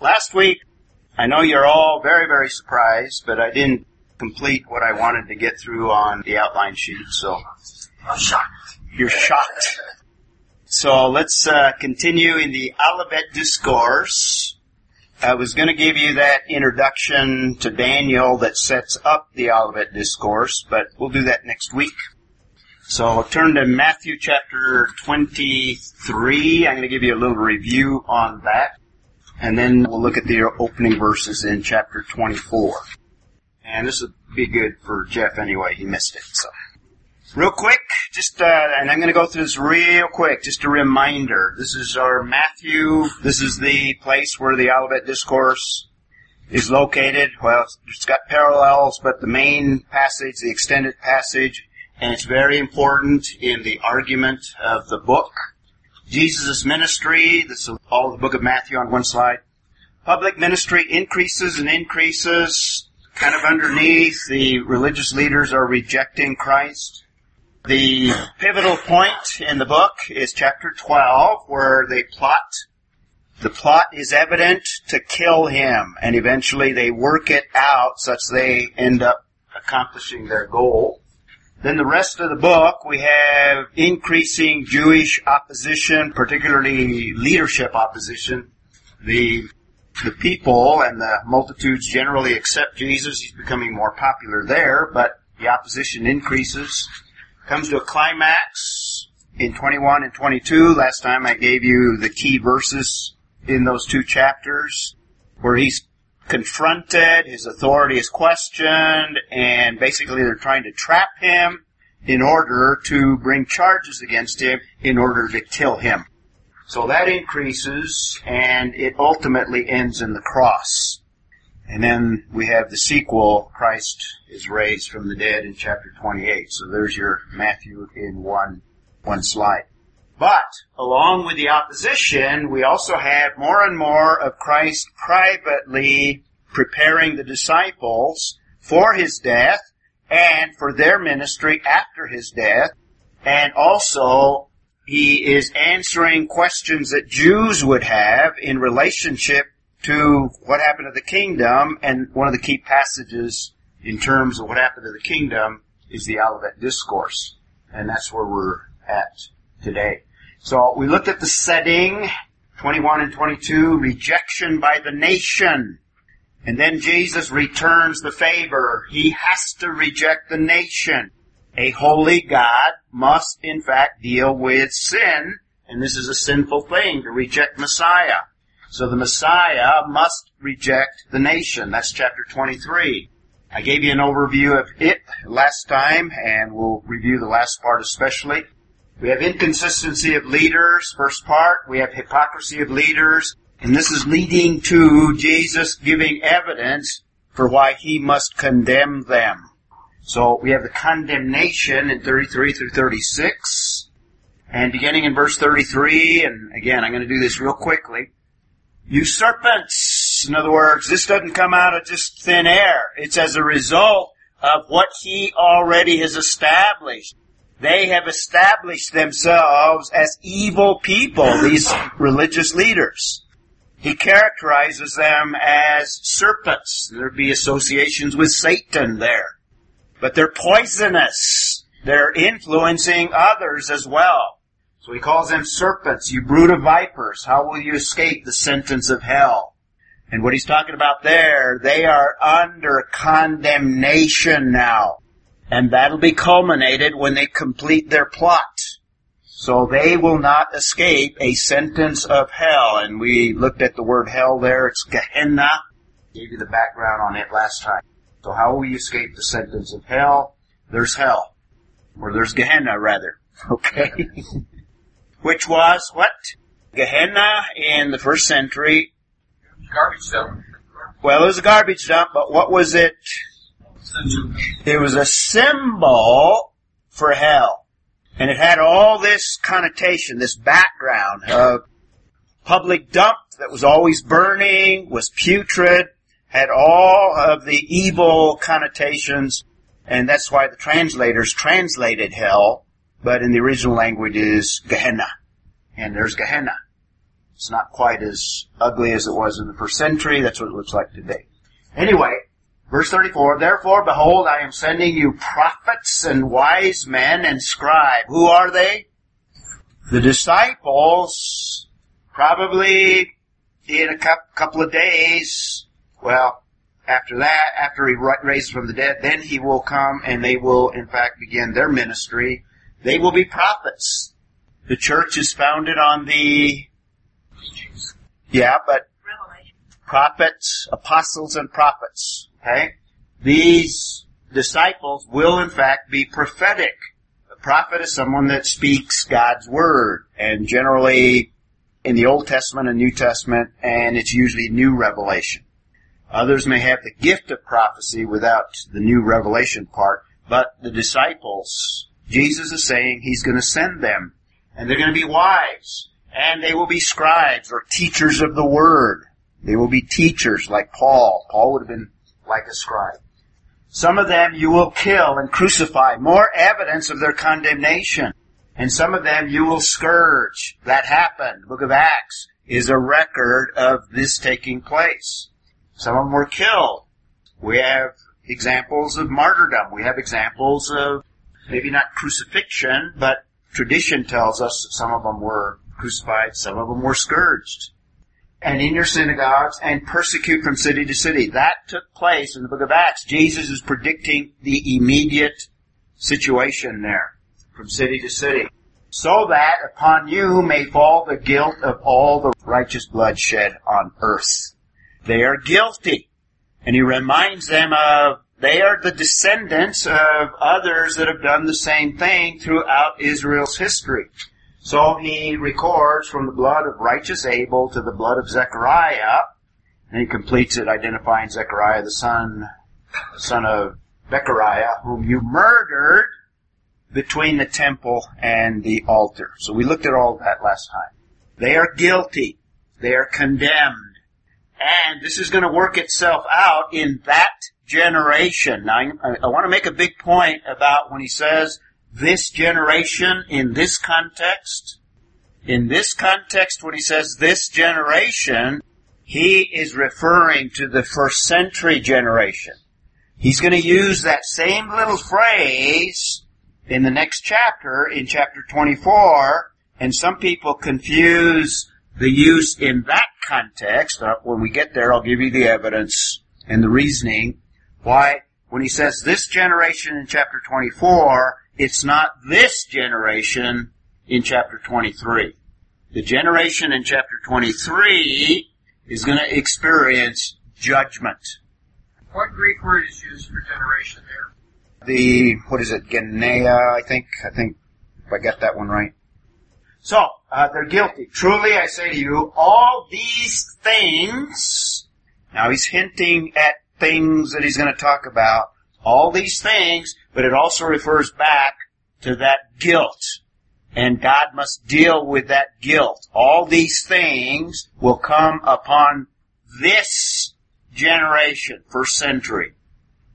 Last week, I know you're all very, very surprised, but I didn't complete what I wanted to get through on the outline sheet, so I'm shocked. you're shocked. So let's uh, continue in the Olivet Discourse. I was going to give you that introduction to Daniel that sets up the Olivet Discourse, but we'll do that next week. So I'll turn to Matthew chapter 23. I'm going to give you a little review on that. And then we'll look at the opening verses in chapter 24. And this would be good for Jeff anyway. He missed it. So, real quick, just uh, and I'm going to go through this real quick. Just a reminder. This is our Matthew. This is the place where the Olivet Discourse is located. Well, it's got parallels, but the main passage, the extended passage, and it's very important in the argument of the book. Jesus' ministry, this is all the book of Matthew on one slide. Public ministry increases and increases. Kind of underneath, the religious leaders are rejecting Christ. The pivotal point in the book is chapter 12, where they plot. The plot is evident to kill him, and eventually they work it out such they end up accomplishing their goal. Then the rest of the book, we have increasing Jewish opposition, particularly leadership opposition. The, the people and the multitudes generally accept Jesus. He's becoming more popular there, but the opposition increases. Comes to a climax in 21 and 22. Last time I gave you the key verses in those two chapters where he's confronted, his authority is questioned, and basically they're trying to trap him in order to bring charges against him in order to kill him. So that increases, and it ultimately ends in the cross. And then we have the sequel, Christ is raised from the dead in chapter 28. So there's your Matthew in one, one slide. But along with the opposition, we also have more and more of Christ privately preparing the disciples for his death and for their ministry after his death. And also, he is answering questions that Jews would have in relationship to what happened to the kingdom. And one of the key passages in terms of what happened to the kingdom is the Olivet Discourse. And that's where we're at today. So we looked at the setting, 21 and 22, rejection by the nation. And then Jesus returns the favor. He has to reject the nation. A holy God must in fact deal with sin, and this is a sinful thing to reject Messiah. So the Messiah must reject the nation. That's chapter 23. I gave you an overview of it last time, and we'll review the last part especially. We have inconsistency of leaders, first part. We have hypocrisy of leaders. And this is leading to Jesus giving evidence for why he must condemn them. So we have the condemnation in 33 through 36. And beginning in verse 33, and again, I'm going to do this real quickly. You serpents! In other words, this doesn't come out of just thin air. It's as a result of what he already has established. They have established themselves as evil people, these religious leaders. He characterizes them as serpents. There'd be associations with Satan there. But they're poisonous. They're influencing others as well. So he calls them serpents, you brood of vipers. How will you escape the sentence of hell? And what he's talking about there, they are under condemnation now. And that'll be culminated when they complete their plot. So they will not escape a sentence of hell. And we looked at the word hell there. It's Gehenna. Gave you the background on it last time. So how will you escape the sentence of hell? There's hell. Or there's Gehenna rather. Okay? Which was what? Gehenna in the first century. Garbage dump. Well, it was a garbage dump, but what was it? It was a symbol for hell. And it had all this connotation, this background of public dump that was always burning, was putrid, had all of the evil connotations, and that's why the translators translated hell, but in the original language is Gehenna. And there's Gehenna. It's not quite as ugly as it was in the first century. That's what it looks like today. Anyway, verse 34, Therefore, behold, I am sending you prophets and wise men and scribes. Who are they? The disciples, probably in a couple of days, well, after that, after he raises from the dead, then he will come and they will, in fact, begin their ministry. They will be prophets. The church is founded on the, yeah, but prophets, apostles, and prophets. Okay? These disciples will, in fact, be prophetic. A prophet is someone that speaks God's word, and generally in the Old Testament and New Testament, and it's usually new revelation. Others may have the gift of prophecy without the new revelation part, but the disciples, Jesus is saying he's going to send them, and they're going to be wise, and they will be scribes or teachers of the word. They will be teachers like Paul. Paul would have been like a scribe. Some of them you will kill and crucify, more evidence of their condemnation. And some of them you will scourge. That happened. Book of Acts is a record of this taking place. Some of them were killed. We have examples of martyrdom. We have examples of maybe not crucifixion, but tradition tells us some of them were crucified, some of them were scourged. And in your synagogues and persecute from city to city. That took place in the book of Acts. Jesus is predicting the immediate situation there from city to city. So that upon you may fall the guilt of all the righteous blood shed on earth. They are guilty. And he reminds them of they are the descendants of others that have done the same thing throughout Israel's history. So he records from the blood of righteous Abel to the blood of Zechariah, and he completes it identifying Zechariah, the son, son of Berechiah, whom you murdered between the temple and the altar. So we looked at all that last time. They are guilty. They are condemned. And this is going to work itself out in that generation. Now, I, I want to make a big point about when he says this generation in this context. In this context, when he says this generation, he is referring to the first century generation. He's going to use that same little phrase in the next chapter, in chapter 24, and some people confuse the use in that context. Uh, when we get there, I'll give you the evidence and the reasoning why when he says this generation in chapter 24, it's not this generation in chapter 23. The generation in chapter 23 is going to experience judgment. What Greek word is used for generation there? The, what is it, Genea, I think, I think, if I get that one right. So, uh, they're guilty. Truly, I say to you, all these things, now he's hinting at things that he's going to talk about, all these things, but it also refers back to that guilt. And God must deal with that guilt. All these things will come upon this generation, first century.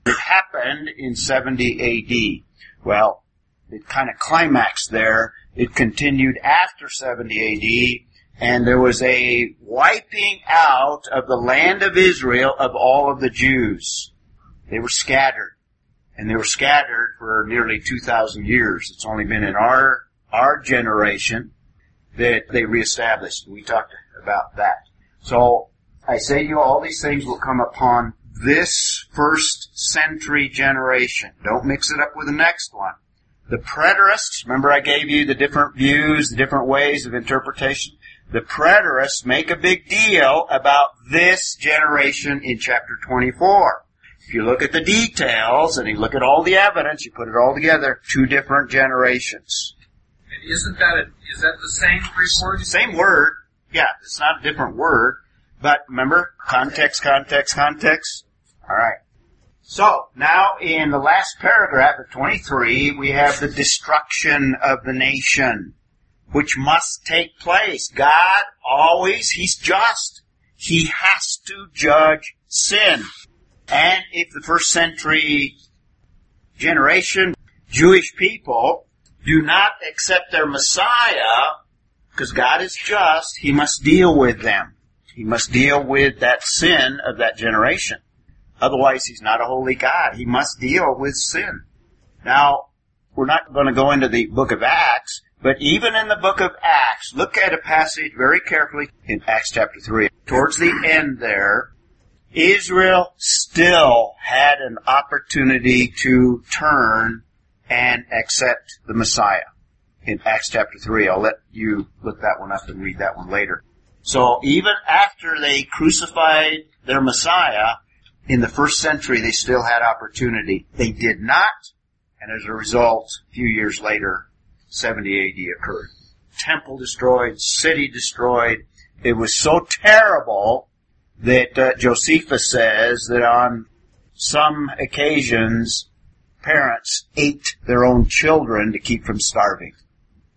It happened in 70 AD. Well, it kind of climaxed there it continued after 70 AD, and there was a wiping out of the land of Israel of all of the Jews. They were scattered. And they were scattered for nearly 2,000 years. It's only been in our, our generation that they reestablished. We talked about that. So, I say to you, all these things will come upon this first century generation. Don't mix it up with the next one. The preterists, remember I gave you the different views, the different ways of interpretation? The preterists make a big deal about this generation in chapter 24. If you look at the details and you look at all the evidence, you put it all together, two different generations. And isn't that a, is that the same Greek word? Same word. Yeah, it's not a different word. But remember, context, context, context. Alright. So, now in the last paragraph of 23, we have the destruction of the nation, which must take place. God always, He's just. He has to judge sin. And if the first century generation, Jewish people, do not accept their Messiah, because God is just, He must deal with them. He must deal with that sin of that generation. Otherwise, He's not a holy God. He must deal with sin. Now, we're not going to go into the book of Acts, but even in the book of Acts, look at a passage very carefully in Acts chapter 3. Towards the end there, Israel still had an opportunity to turn and accept the Messiah. In Acts chapter 3, I'll let you look that one up and read that one later. So even after they crucified their Messiah, in the first century they still had opportunity. They did not, and as a result, a few years later, 70 AD occurred. Temple destroyed, city destroyed. It was so terrible that uh, Josephus says that on some occasions, parents ate their own children to keep from starving.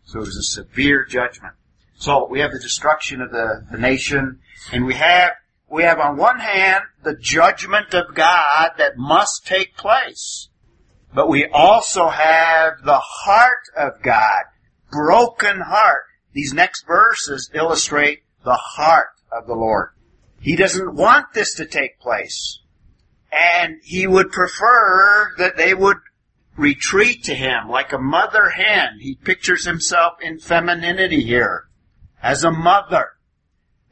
So it was a severe judgment. So we have the destruction of the, the nation, and we have we have on one hand the judgment of God that must take place. But we also have the heart of God, broken heart. These next verses illustrate the heart of the Lord. He doesn't want this to take place. And he would prefer that they would retreat to him like a mother hen. He pictures himself in femininity here as a mother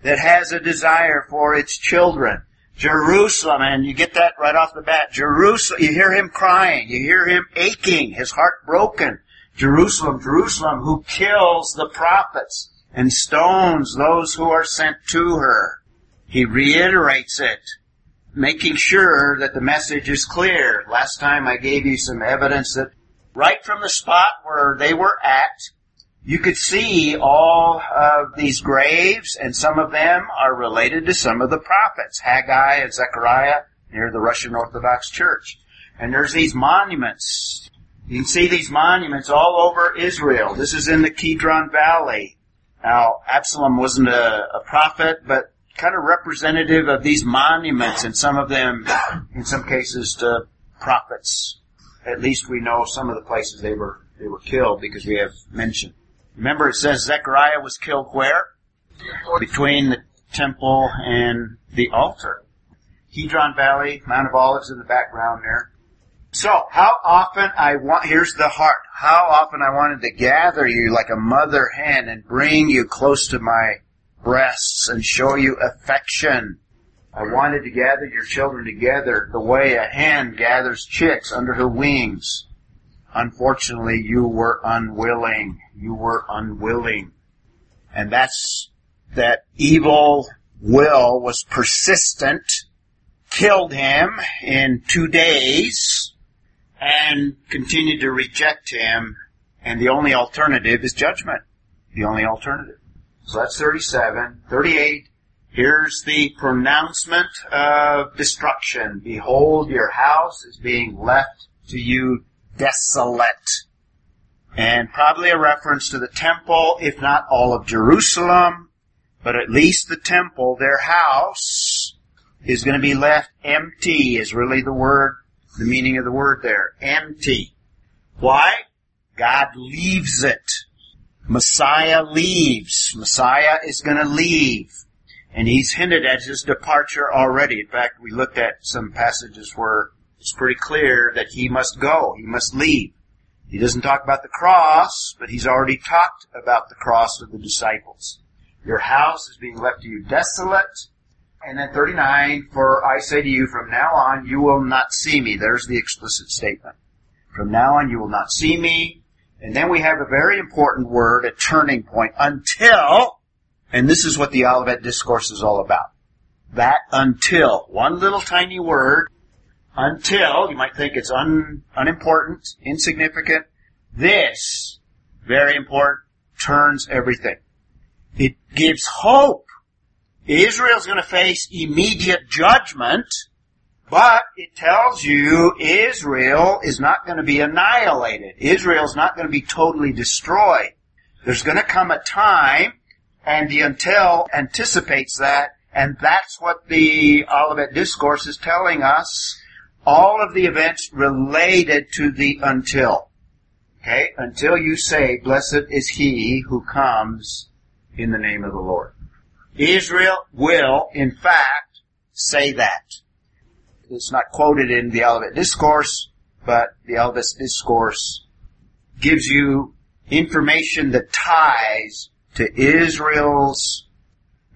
that has a desire for its children. Jerusalem, and you get that right off the bat. Jerusalem, you hear him crying, you hear him aching, his heart broken. Jerusalem, Jerusalem, who kills the prophets and stones those who are sent to her. He reiterates it, making sure that the message is clear. Last time I gave you some evidence that right from the spot where they were at, you could see all of these graves, and some of them are related to some of the prophets, Haggai and Zechariah, near the Russian Orthodox Church. And there's these monuments. You can see these monuments all over Israel. This is in the Kidron Valley. Now, Absalom wasn't a, a prophet, but kind of representative of these monuments, and some of them, in some cases, to prophets. At least we know some of the places they were they were killed because we have mentioned. Remember, it says Zechariah was killed where? Between the temple and the altar. Kidron Valley, Mount of Olives in the background there. So, how often I want, here's the heart, how often I wanted to gather you like a mother hen and bring you close to my breasts and show you affection. I wanted to gather your children together the way a hen gathers chicks under her wings. Unfortunately, you were unwilling. You were unwilling. And that's, that evil will was persistent, killed him in two days, and continued to reject him, and the only alternative is judgment. The only alternative. So that's 37. 38. Here's the pronouncement of destruction. Behold, your house is being left to you desolate. And probably a reference to the temple, if not all of Jerusalem, but at least the temple, their house, is going to be left empty, is really the word, the meaning of the word there. Empty. Why? God leaves it. Messiah leaves. Messiah is going to leave. And he's hinted at his departure already. In fact, we looked at some passages where it's pretty clear that he must go. He must leave. He doesn't talk about the cross, but he's already talked about the cross of the disciples. Your house is being left to you desolate. And then 39, for I say to you, from now on you will not see me. There's the explicit statement. From now on you will not see me. And then we have a very important word, a turning point, until, and this is what the Olivet Discourse is all about. That until, one little tiny word, until, you might think it's un, unimportant, insignificant. This, very important, turns everything. It gives hope. Israel's to face immediate judgment, but it tells you Israel is not going to be annihilated. Israel's not going to be totally destroyed. There's going to come a time, and the until anticipates that, and that's what the Olivet Discourse is telling us all of the events related to the until. Okay? Until you say, blessed is he who comes in the name of the Lord. Israel will, in fact, say that. It's not quoted in the Olivet Discourse, but the Olivet Discourse gives you information that ties to Israel's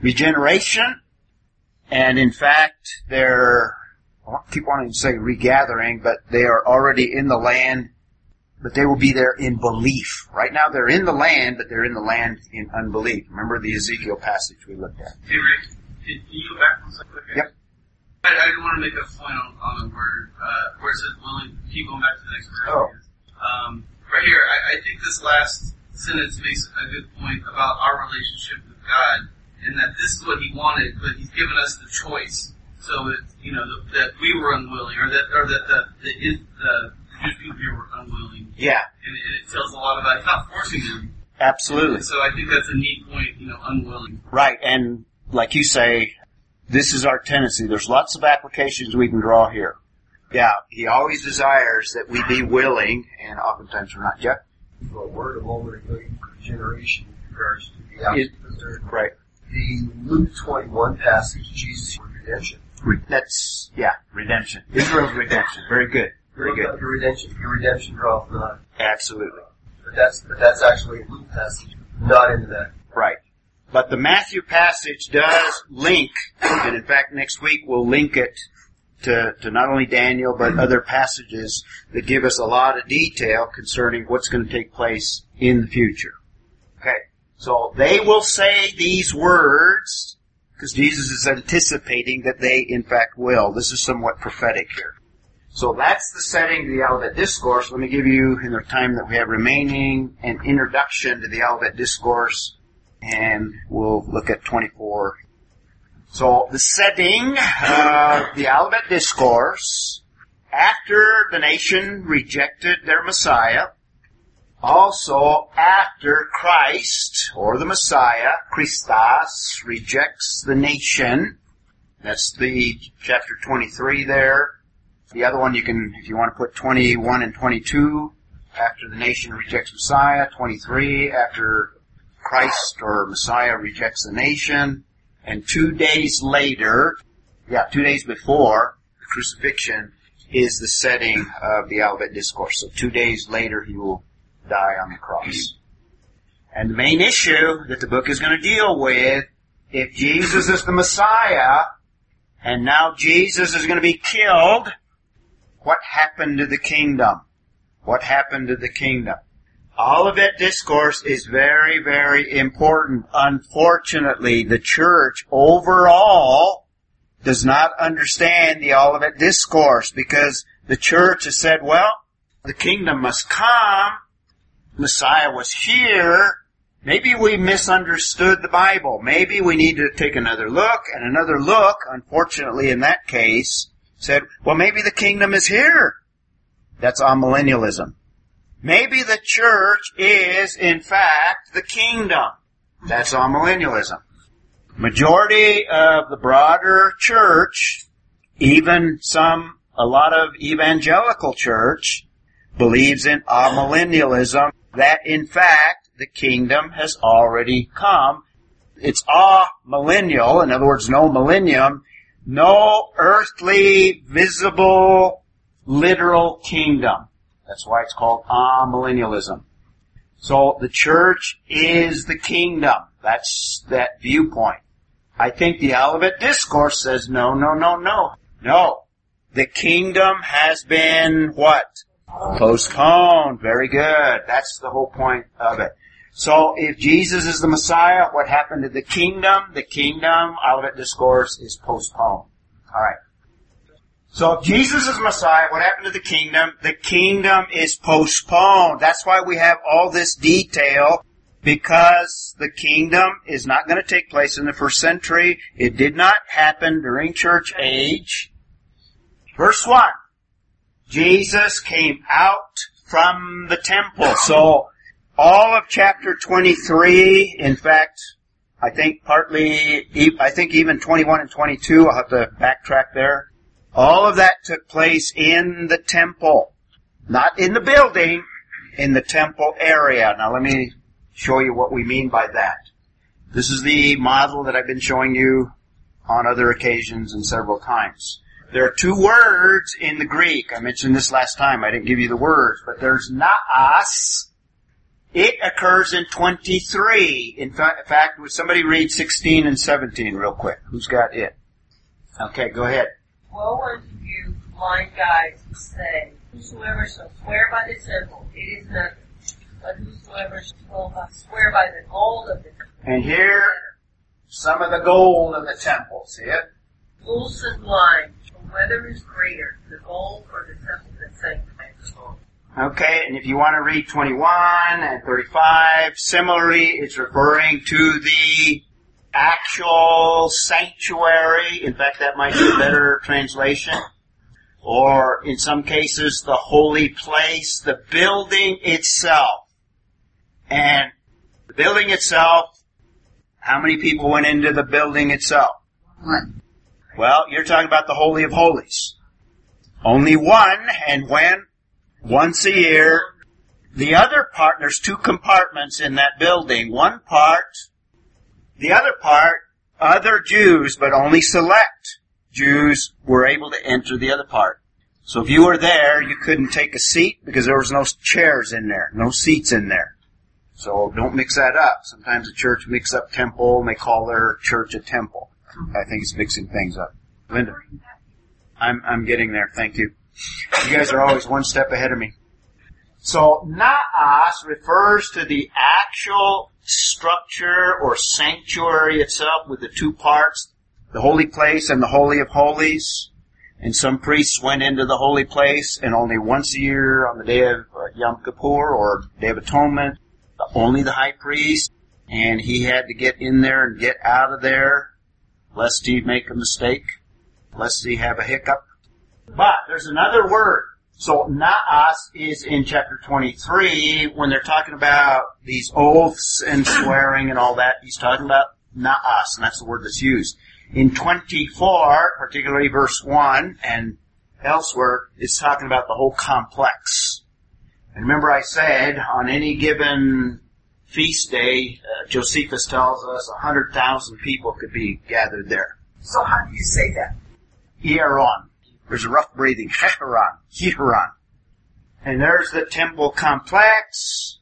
regeneration, and in fact, their, I keep wanting to say regathering, but they are already in the land, but they will be there in belief. Right now they're in the land, but they're in the land in unbelief. Remember the Ezekiel passage we looked at. Hey Rick, can you go back one second? Yep. I, I want to make a point on, on the word, uh, where it says willing, keep going back to the next verse. Oh. Um, right here, I, I think this last sentence makes a good point about our relationship with God, and that this is what He wanted, but He's given us the choice. So that you know the, that we were unwilling, or that or that the the, the, the Jewish people here were unwilling, Yeah, and it, it tells a lot about it's not forcing them. absolutely. And so I think that's a neat point. You know, unwilling. Right, and like you say, this is our tendency. There's lots of applications we can draw here. Yeah, he always desires that we be willing, and oftentimes we're not. Jeff? a word a moment ago, regeneration in regards to the It- Right. The Luke 21 passage, Jesus' for redemption. That's, yeah, redemption. Israel's redemption. Very good. Very Look good. Your redemption, your redemption draweth uh, nigh. Absolutely. But that's, but that's actually a Luke passage, not in that. Right. But the Matthew passage does link, and in fact next week we'll link it to, to not only Daniel but other passages that give us a lot of detail concerning what's going to take place in the future. Okay. So they will say these words because Jesus is anticipating that they in fact will. This is somewhat prophetic here. So that's the setting of the Olivet Discourse. Let me give you, in the time that we have remaining, an introduction to the Olivet Discourse, and we'll look at 24. So the setting of the Olivet Discourse, after the nation rejected their Messiah, also after Christ, or the Messiah, Christos, rejects the nation, that's the chapter 23 there, the other one you can, if you want to put 21 and 22, after the nation rejects Messiah, 23, after Christ or Messiah rejects the nation, and two days later, yeah, two days before the crucifixion is the setting of the Olivet Discourse. So two days later he will die on the cross. And the main issue that the book is going to deal with, if Jesus is the Messiah, and now Jesus is going to be killed, what happened to the kingdom? What happened to the kingdom? Olivet Discourse is very, very important. Unfortunately, the church overall does not understand the Olivet Discourse because the church has said, well, the kingdom must come. Messiah was here. Maybe we misunderstood the Bible. Maybe we need to take another look and another look. Unfortunately, in that case, said, well, maybe the kingdom is here. That's amillennialism. Maybe the church is, in fact, the kingdom. That's amillennialism. Majority of the broader church, even some, a lot of evangelical church, believes in amillennialism, that in fact, the kingdom has already come. It's amillennial, in other words, no millennium, no earthly, visible, literal kingdom. That's why it's called amillennialism. So the church is the kingdom. That's that viewpoint. I think the Olivet Discourse says no, no, no, no. No. The kingdom has been what? Postponed. Very good. That's the whole point of it. So if Jesus is the Messiah, what happened to the kingdom? The kingdom, Olivet Discourse, is postponed. Alright. So if Jesus is Messiah, what happened to the kingdom? The kingdom is postponed. That's why we have all this detail because the kingdom is not going to take place in the first century. It did not happen during church age. Verse 1. Jesus came out from the temple. So all of chapter 23, in fact, I think partly, I think even 21 and 22, I'll have to backtrack there. All of that took place in the temple. Not in the building, in the temple area. Now let me show you what we mean by that. This is the model that I've been showing you on other occasions and several times. There are two words in the Greek. I mentioned this last time. I didn't give you the words, but there's naos. It occurs in 23. In fa- fact, would somebody read 16 and 17 real quick? Who's got it? Okay, go ahead. Woe unto you, blind guides, who say, Whosoever shall swear by the temple, it is nothing. But whosoever shall swear by the gold of the temple. And here, some of the gold of the temple. See it? fools and blind, whether is greater, the gold or the temple that sanctifies the gold? Okay, and if you want to read 21 and 35, similarly, it's referring to the actual sanctuary. In fact, that might be a better translation. Or in some cases, the holy place, the building itself. And the building itself, how many people went into the building itself? One. Well, you're talking about the Holy of Holies. Only one, and when? Once a year. The other part, there's two compartments in that building. One part, the other part, other Jews, but only select Jews were able to enter the other part. So if you were there, you couldn't take a seat because there was no chairs in there, no seats in there. So don't mix that up. Sometimes a church mix up temple and they call their church a temple. I think it's mixing things up. Linda. I'm, I'm getting there. Thank you. You guys are always one step ahead of me. So naos refers to the actual structure or sanctuary itself with the two parts, the holy place and the holy of holies. And some priests went into the holy place and only once a year on the day of uh, Yom Kippur or Day of Atonement, only the high priest, and he had to get in there and get out of there lest he make a mistake, lest he have a hiccup. But there's another word. So naos is in chapter 23 when they're talking about these oaths and swearing and all that. He's talking about naos, and that's the word that's used. In 24, particularly verse 1 and elsewhere, it's talking about the whole complex. And remember I said on any given feast day, uh, Josephus tells us 100,000 people could be gathered there. So how do you say that? Hieron. There's a rough breathing. Heron. Hieron. And there's the temple complex.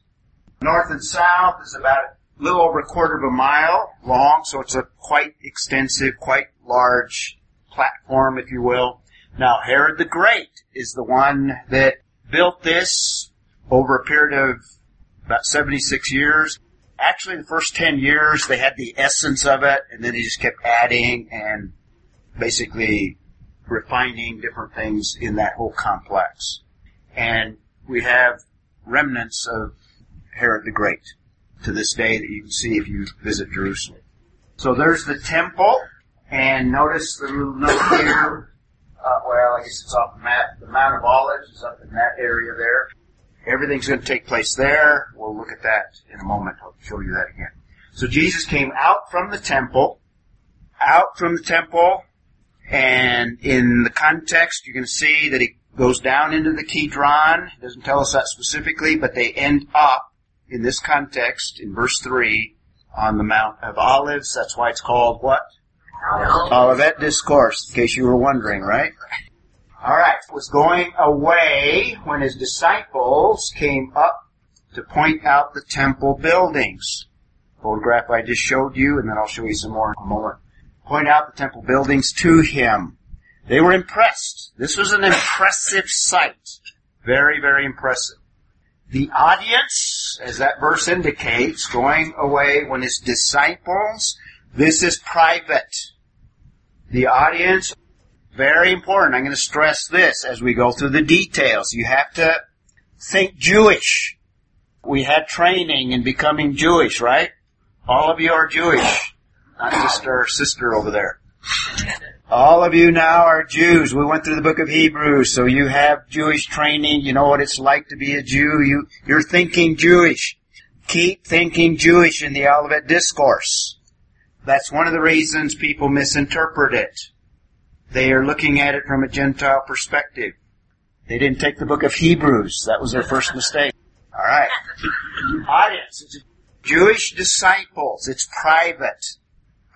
North and south is about a little over a quarter of a mile long, so it's a quite extensive, quite large platform, if you will. Now, Herod the Great is the one that built this over a period of about 76 years. Actually, the first 10 years, they had the essence of it, and then he just kept adding and basically refining different things in that whole complex. And we have remnants of Herod the Great to this day that you can see if you visit Jerusalem. So there's the temple, and notice the little note here. Uh, well, I guess it's off the map. The Mount of Olives is up in that area there. Everything's going to take place there. We'll look at that in a moment. I'll show you that again. So Jesus came out from the temple, out from the temple, and in the context, you're going to see that he goes down into the Kidron. It doesn't tell us that specifically, but they end up in this context, in verse 3, on the Mount of Olives. That's why it's called what? Olivet Discourse, in case you were wondering, right? Alright, was going away when his disciples came up to point out the temple buildings. Photograph I just showed you, and then I'll show you some more in a moment. Point out the temple buildings to him. They were impressed. This was an impressive sight. Very, very impressive. The audience, as that verse indicates, going away when his disciples, this is private. The audience, very important. I'm going to stress this as we go through the details. You have to think Jewish. We had training in becoming Jewish, right? All of you are Jewish. Not sister, sister over there. All of you now are Jews. We went through the book of Hebrews, so you have Jewish training. You know what it's like to be a Jew. You, you're thinking Jewish. Keep thinking Jewish in the Olivet Discourse. That's one of the reasons people misinterpret it. They are looking at it from a Gentile perspective. They didn't take the book of Hebrews. That was their first mistake. Alright. Audience. Jewish disciples. It's private.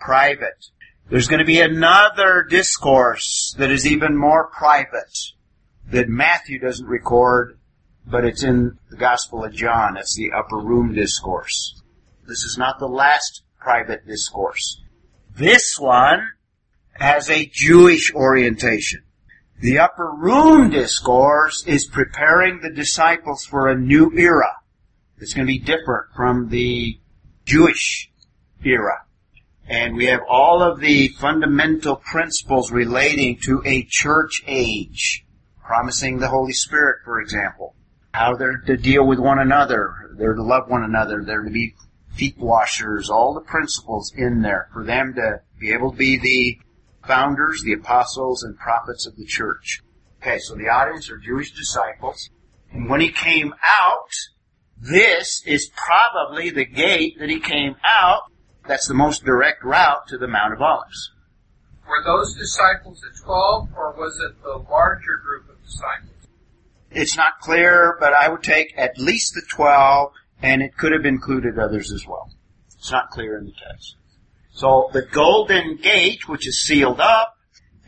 Private. There's going to be another discourse that is even more private that Matthew doesn't record, but it's in the Gospel of John. It's the upper room discourse. This is not the last private discourse. This one has a Jewish orientation. The upper room discourse is preparing the disciples for a new era. It's going to be different from the Jewish era. And we have all of the fundamental principles relating to a church age. Promising the Holy Spirit, for example. How they're to deal with one another. They're to love one another. They're to be feet washers. All the principles in there for them to be able to be the founders, the apostles, and prophets of the church. Okay, so the audience are Jewish disciples. And when he came out, this is probably the gate that he came out. That's the most direct route to the Mount of Olives. Were those disciples the twelve, or was it the larger group of disciples? It's not clear, but I would take at least the 12, and it could have included others as well. It's not clear in the text. So the golden gate, which is sealed up,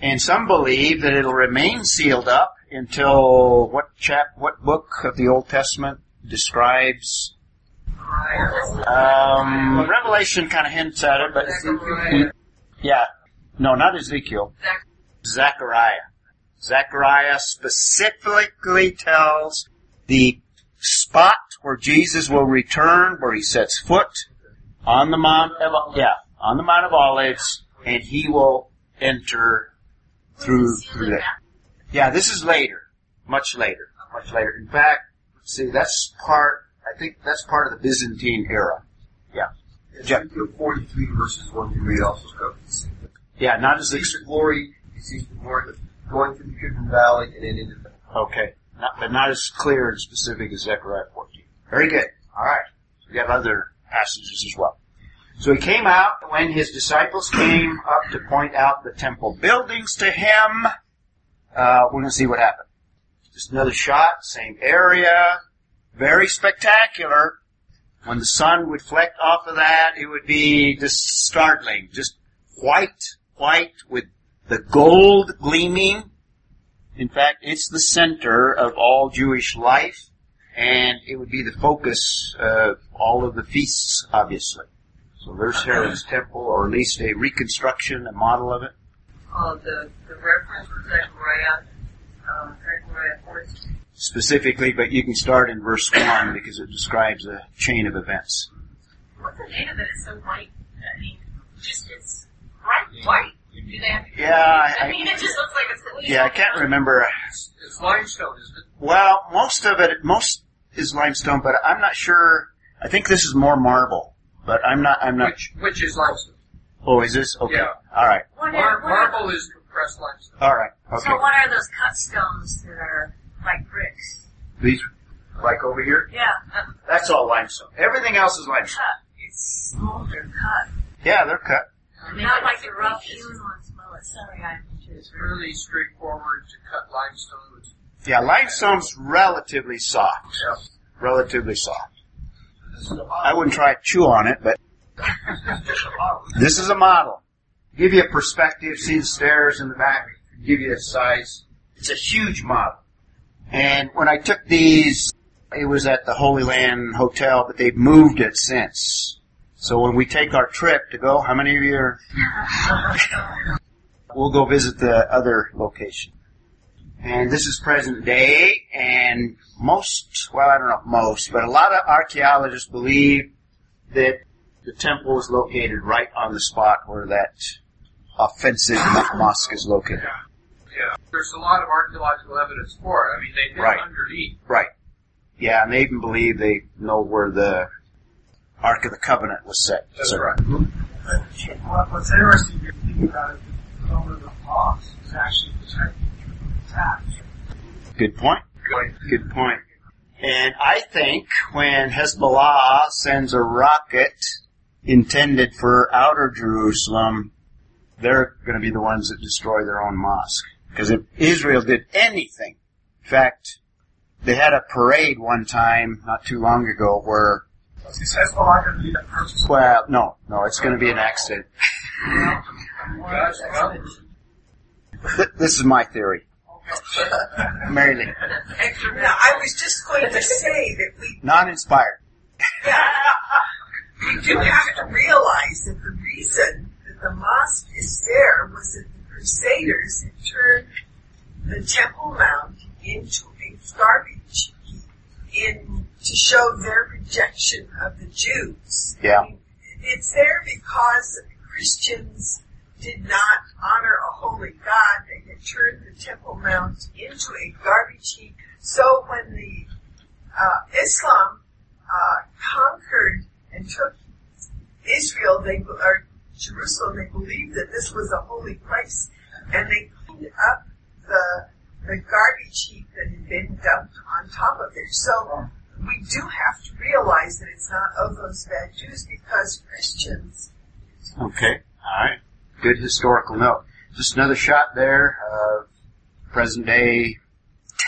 and some believe that it'll remain sealed up until what chap, what book of the Old Testament describes? Um, Revelation kind of hints at it, but yeah, no, not Ezekiel. Zechariah. Zechariah specifically tells the spot where Jesus will return, where he sets foot on the Mount of, yeah, on the Mount of Olives, and he will enter through, through there. Yeah, this is later. Much later. Much later. In fact, see, that's part, I think that's part of the Byzantine era. Yeah. Jeff. 43 verses 1 through 8 also covers the same thing. Yeah, not as the, glory, he sees the glory going through the Kidron Valley and then into the okay. Not, but not as clear and specific as Zechariah 14. Very good. Alright. We have other passages as well. So he came out when his disciples came up to point out the temple buildings to him. Uh, we're going to see what happened. Just another shot, same area, very spectacular. When the sun would fleck off of that, it would be just startling, just white, white with the gold gleaming. In fact, it's the center of all Jewish life, and it would be the focus of all of the feasts, obviously. So there's Herod's temple, or at least a reconstruction, a model of it. Uh, the, the reference was Zechariah, uh, Zechariah 14. Specifically, but you can start in verse 1 because it describes a chain of events. What's the name of it? It's so white. I mean, just it's bright white. Do they have Yeah, I, I I, mean, it just looks like it's. yeah, I can't remember. It's limestone, isn't it? Well, most of it, most is limestone, but I'm not sure. I think this is more marble, but I'm not, I'm not. Which, which is limestone. Oh, is this? Okay. Yeah. Alright. What Mar- are, what are, marble is compressed limestone. Alright. Okay. So what are those cut stones that are like bricks? These, like over here? Yeah, uh, That's all limestone. Everything else is limestone. cut. It's smolder cut. Yeah, they're cut. Not like the rough hewn ones. Well, sorry, I'm It's really straightforward to cut limestone. It's- Yeah, limestone's relatively soft. Yeah. Relatively soft. This is a model. I wouldn't try to chew on it, but Just a model. This is a model. Give you a perspective, see the stairs in the back, give you a size. It's a huge model. And when I took these, it was at the Holy Land Hotel, but they've moved it since. So when we take our trip to go, how many of you are? we'll go visit the other location. And this is present day, and most, well I don't know most, but a lot of archaeologists believe that the temple is located right on the spot where that offensive mosque is located. Yeah. There's a lot of archaeological evidence for it. I mean, they've been Right. underneath. Right. Yeah, and they even believe they know where the Ark of the Covenant was set. That's So- right. What- What's interesting if you think about it, the color of the box is actually protecting you from attack. Good point. Good point. And I think when Hezbollah sends a rocket intended for outer Jerusalem, they're going to be the ones that destroy their own mosque. Because if Israel did anything, in fact, they had a parade one time, not too long ago, where He well, going to be that person. Well, no, no, it's going to be an accident. God's well, Th- This is my theory. Mary Lee, Now, I was just going to say that we, not inspired. yeah, we do have to realize that the reason that the mosque is there was that the Crusaders had turned the Temple Mount into a garbage heap in to show their rejection of the Jews. Yeah. I mean, It's there because Christians did not honor a holy God. They had turned the Temple Mount into a garbage heap. So when the uh, Islam uh, conquered and took Israel, they or Jerusalem, they believed that this was a holy place, and they cleaned up the the garbage heap that had been dumped on top of it. So we do have to realize that it's not of those bad Jews because Christians Okay. All right. Good historical note. Just another shot there of present day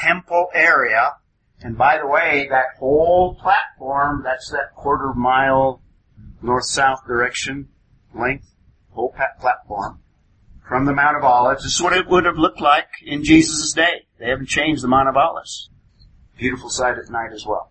temple area. And by the way, that whole platform, that's that quarter mile north-south direction length, whole platform from the Mount of Olives. This is what it would have looked like in Jesus' day. They haven't changed the Mount of Olives. Beautiful sight at night as well.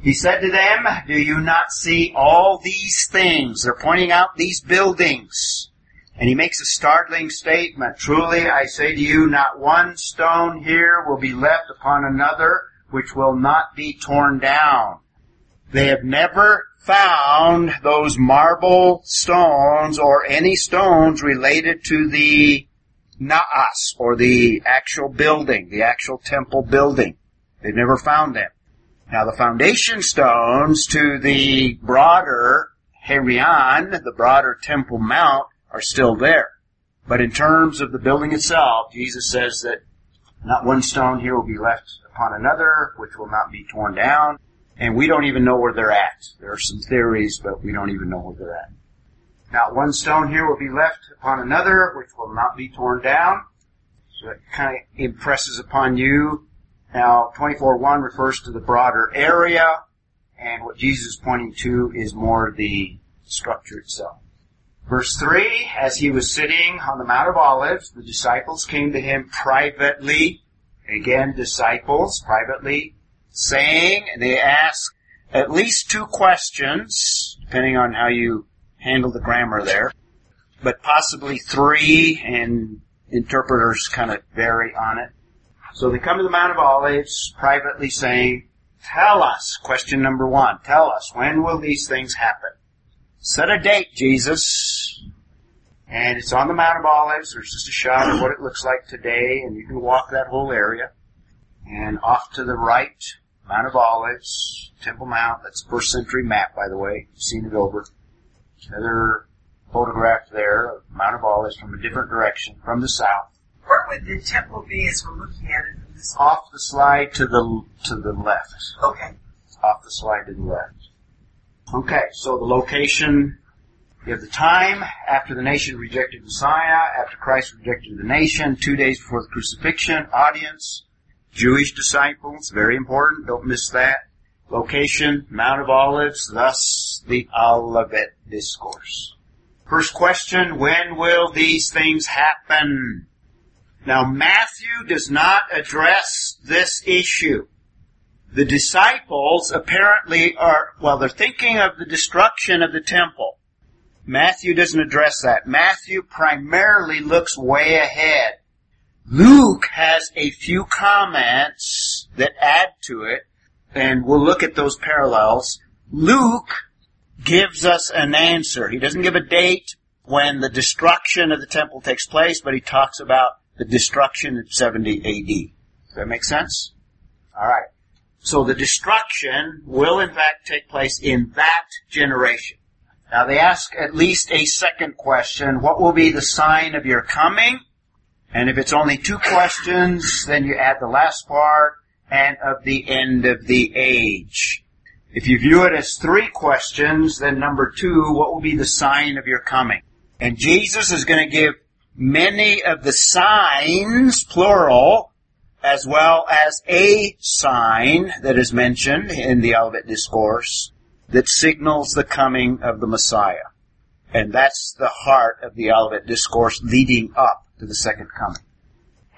He said to them, Do you not see all these things? They're pointing out these buildings. And he makes a startling statement. Truly, I say to you, not one stone here will be left upon another which will not be torn down. They have never found those marble stones or any stones related to the naos or the actual building, the actual temple building. They've never found them. Now the foundation stones to the broader hieron, the broader Temple Mount, are still there. But in terms of the building itself, Jesus says that not one stone here will be left upon another, which will not be torn down. And we don't even know where they're at. There are some theories, but we don't even know where they're at. Not one stone here will be left upon another, which will not be torn down. So it kind of impresses upon you. Now, 24.1 refers to the broader area, and what Jesus is pointing to is more the structure itself. Verse 3, as he was sitting on the Mount of Olives, the disciples came to him privately, again, disciples, privately, saying, they ask at least two questions, depending on how you handle the grammar there, but possibly three, and interpreters kind of vary on it. So they come to the Mount of Olives, privately saying, Tell us, question number one, tell us, when will these things happen? Set a date, Jesus. And it's on the Mount of Olives. There's just a shot of what it looks like today, and you can walk that whole area. And off to the right, Mount of Olives, Temple Mount. That's a first century map, by the way. You've seen it over. Another photograph there of Mount of Olives from a different direction, from the south. where would the temple be as we're looking at it from this? Off the slide to the to the left. Okay. Off the slide to the left. Okay, so the location, you have the time after the nation rejected Messiah, after Christ rejected the nation, two days before the crucifixion, audience, Jewish disciples, very important, don't miss that. Location, Mount of Olives, thus the Olivet Discourse. First question, when will these things happen? Now Matthew does not address this issue. The disciples apparently are, well, they're thinking of the destruction of the temple. Matthew doesn't address that. Matthew primarily looks way ahead. Luke has a few comments that add to it, and we'll look at those parallels. Luke gives us an answer. He doesn't give a date when the destruction of the temple takes place, but he talks about the destruction in 70 AD. Does that make sense? Alright. So the destruction will in fact take place in that generation. Now they ask at least a second question. What will be the sign of your coming? And if it's only two questions, then you add the last part and of the end of the age. If you view it as three questions, then number two, what will be the sign of your coming? And Jesus is going to give many of the signs, plural, as well as a sign that is mentioned in the Olivet Discourse. that signals the coming of the Messiah. And that's the heart of the Olivet Discourse leading up to the second coming.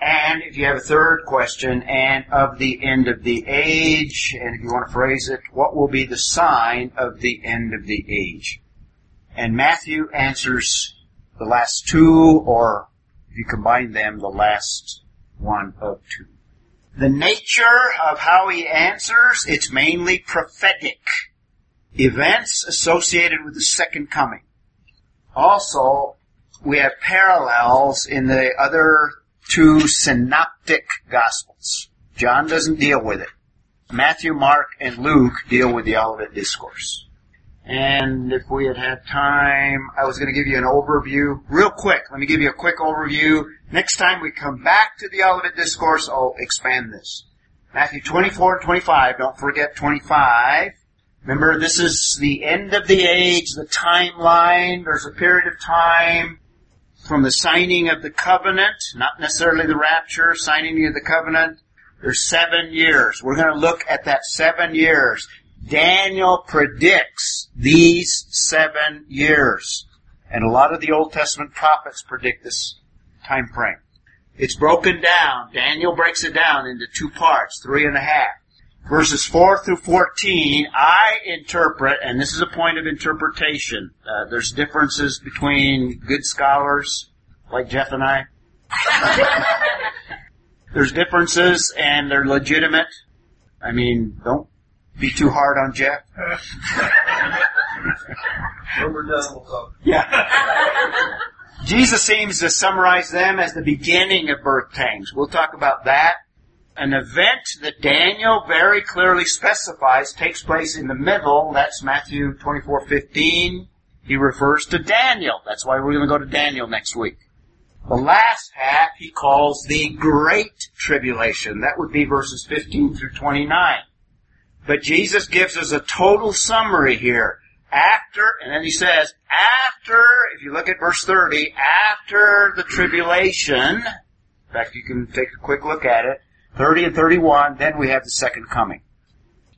And if you have a third question, and of the end of the age, and if you want to phrase it, what will be the sign of the end of the age? And Matthew answers the last two, or if you combine them, the last one of two. The nature of how he answers, it's mainly prophetic. Events associated with the second coming. Also, we have parallels in the other two synoptic gospels. John doesn't deal with it. Matthew, Mark, and Luke deal with the Olivet Discourse. And if we had had time, I was going to give you an overview. Real quick, let me give you a quick overview. Next time we come back to the Olivet Discourse, I'll expand this. Matthew 24 and 25, don't forget 25. Remember, this is the end of the age, the timeline. There's a period of time from the signing of the covenant, not necessarily the rapture, signing of the covenant. There's seven years. We're going to look at that seven years. Daniel predicts these seven years. And a lot of the Old Testament prophets predict this time frame. It's broken down. Daniel breaks it down into two parts, three and a half. Verses 4 through 14, I interpret, and this is a point of interpretation. Uh, there's differences between good scholars, like Jeff and I. there's differences, and they're legitimate. I mean, don't be too hard on Jeff. When we're done, we'll talk. Yeah. Jesus seems to summarize them as the beginning of birth pangs. We'll talk about that. An event that Daniel very clearly specifies takes place in the middle. That's Matthew 24:15. He refers to Daniel. That's why we're going to go to Daniel next week. The last half he calls the Great Tribulation. That would be verses 15 through 29. But Jesus gives us a total summary here. After, and then he says, after, if you look at verse 30, after the tribulation, in fact you can take a quick look at it, 30 and 31, then we have the second coming.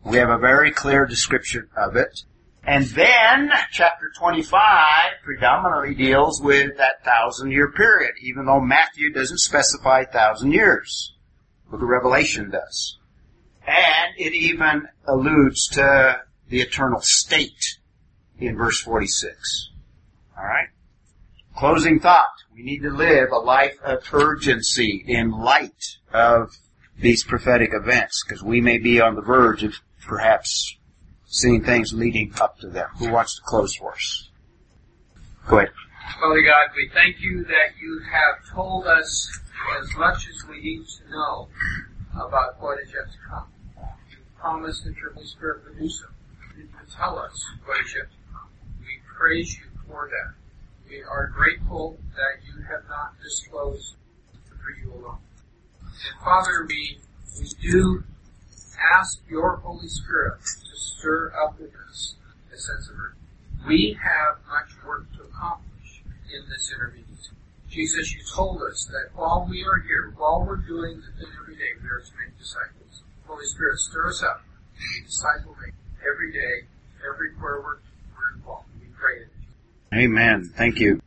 We have a very clear description of it. And then, chapter 25 predominantly deals with that thousand year period, even though Matthew doesn't specify thousand years. But the Revelation does. And it even alludes to the eternal state in verse 46. Alright? Closing thought. We need to live a life of urgency in light of these prophetic events, because we may be on the verge of perhaps seeing things leading up to them. Who wants to close for us? Go ahead. Father God, we thank you that you have told us as much as we need to know about what is yet to come. You promised that your Holy Spirit would do so. You tell us what is yet to come. We praise you for that. We are grateful that you have not disclosed for you alone. Father, we, we do ask your Holy Spirit to stir up in us a sense of urgency. We have much work to accomplish in this intermediate. Jesus, you told us that while we are here, while we're doing the thing every day, we are to make disciples. Holy Spirit, stir us up to be disciple making every day, everywhere we're involved. We pray it. Amen. Thank you.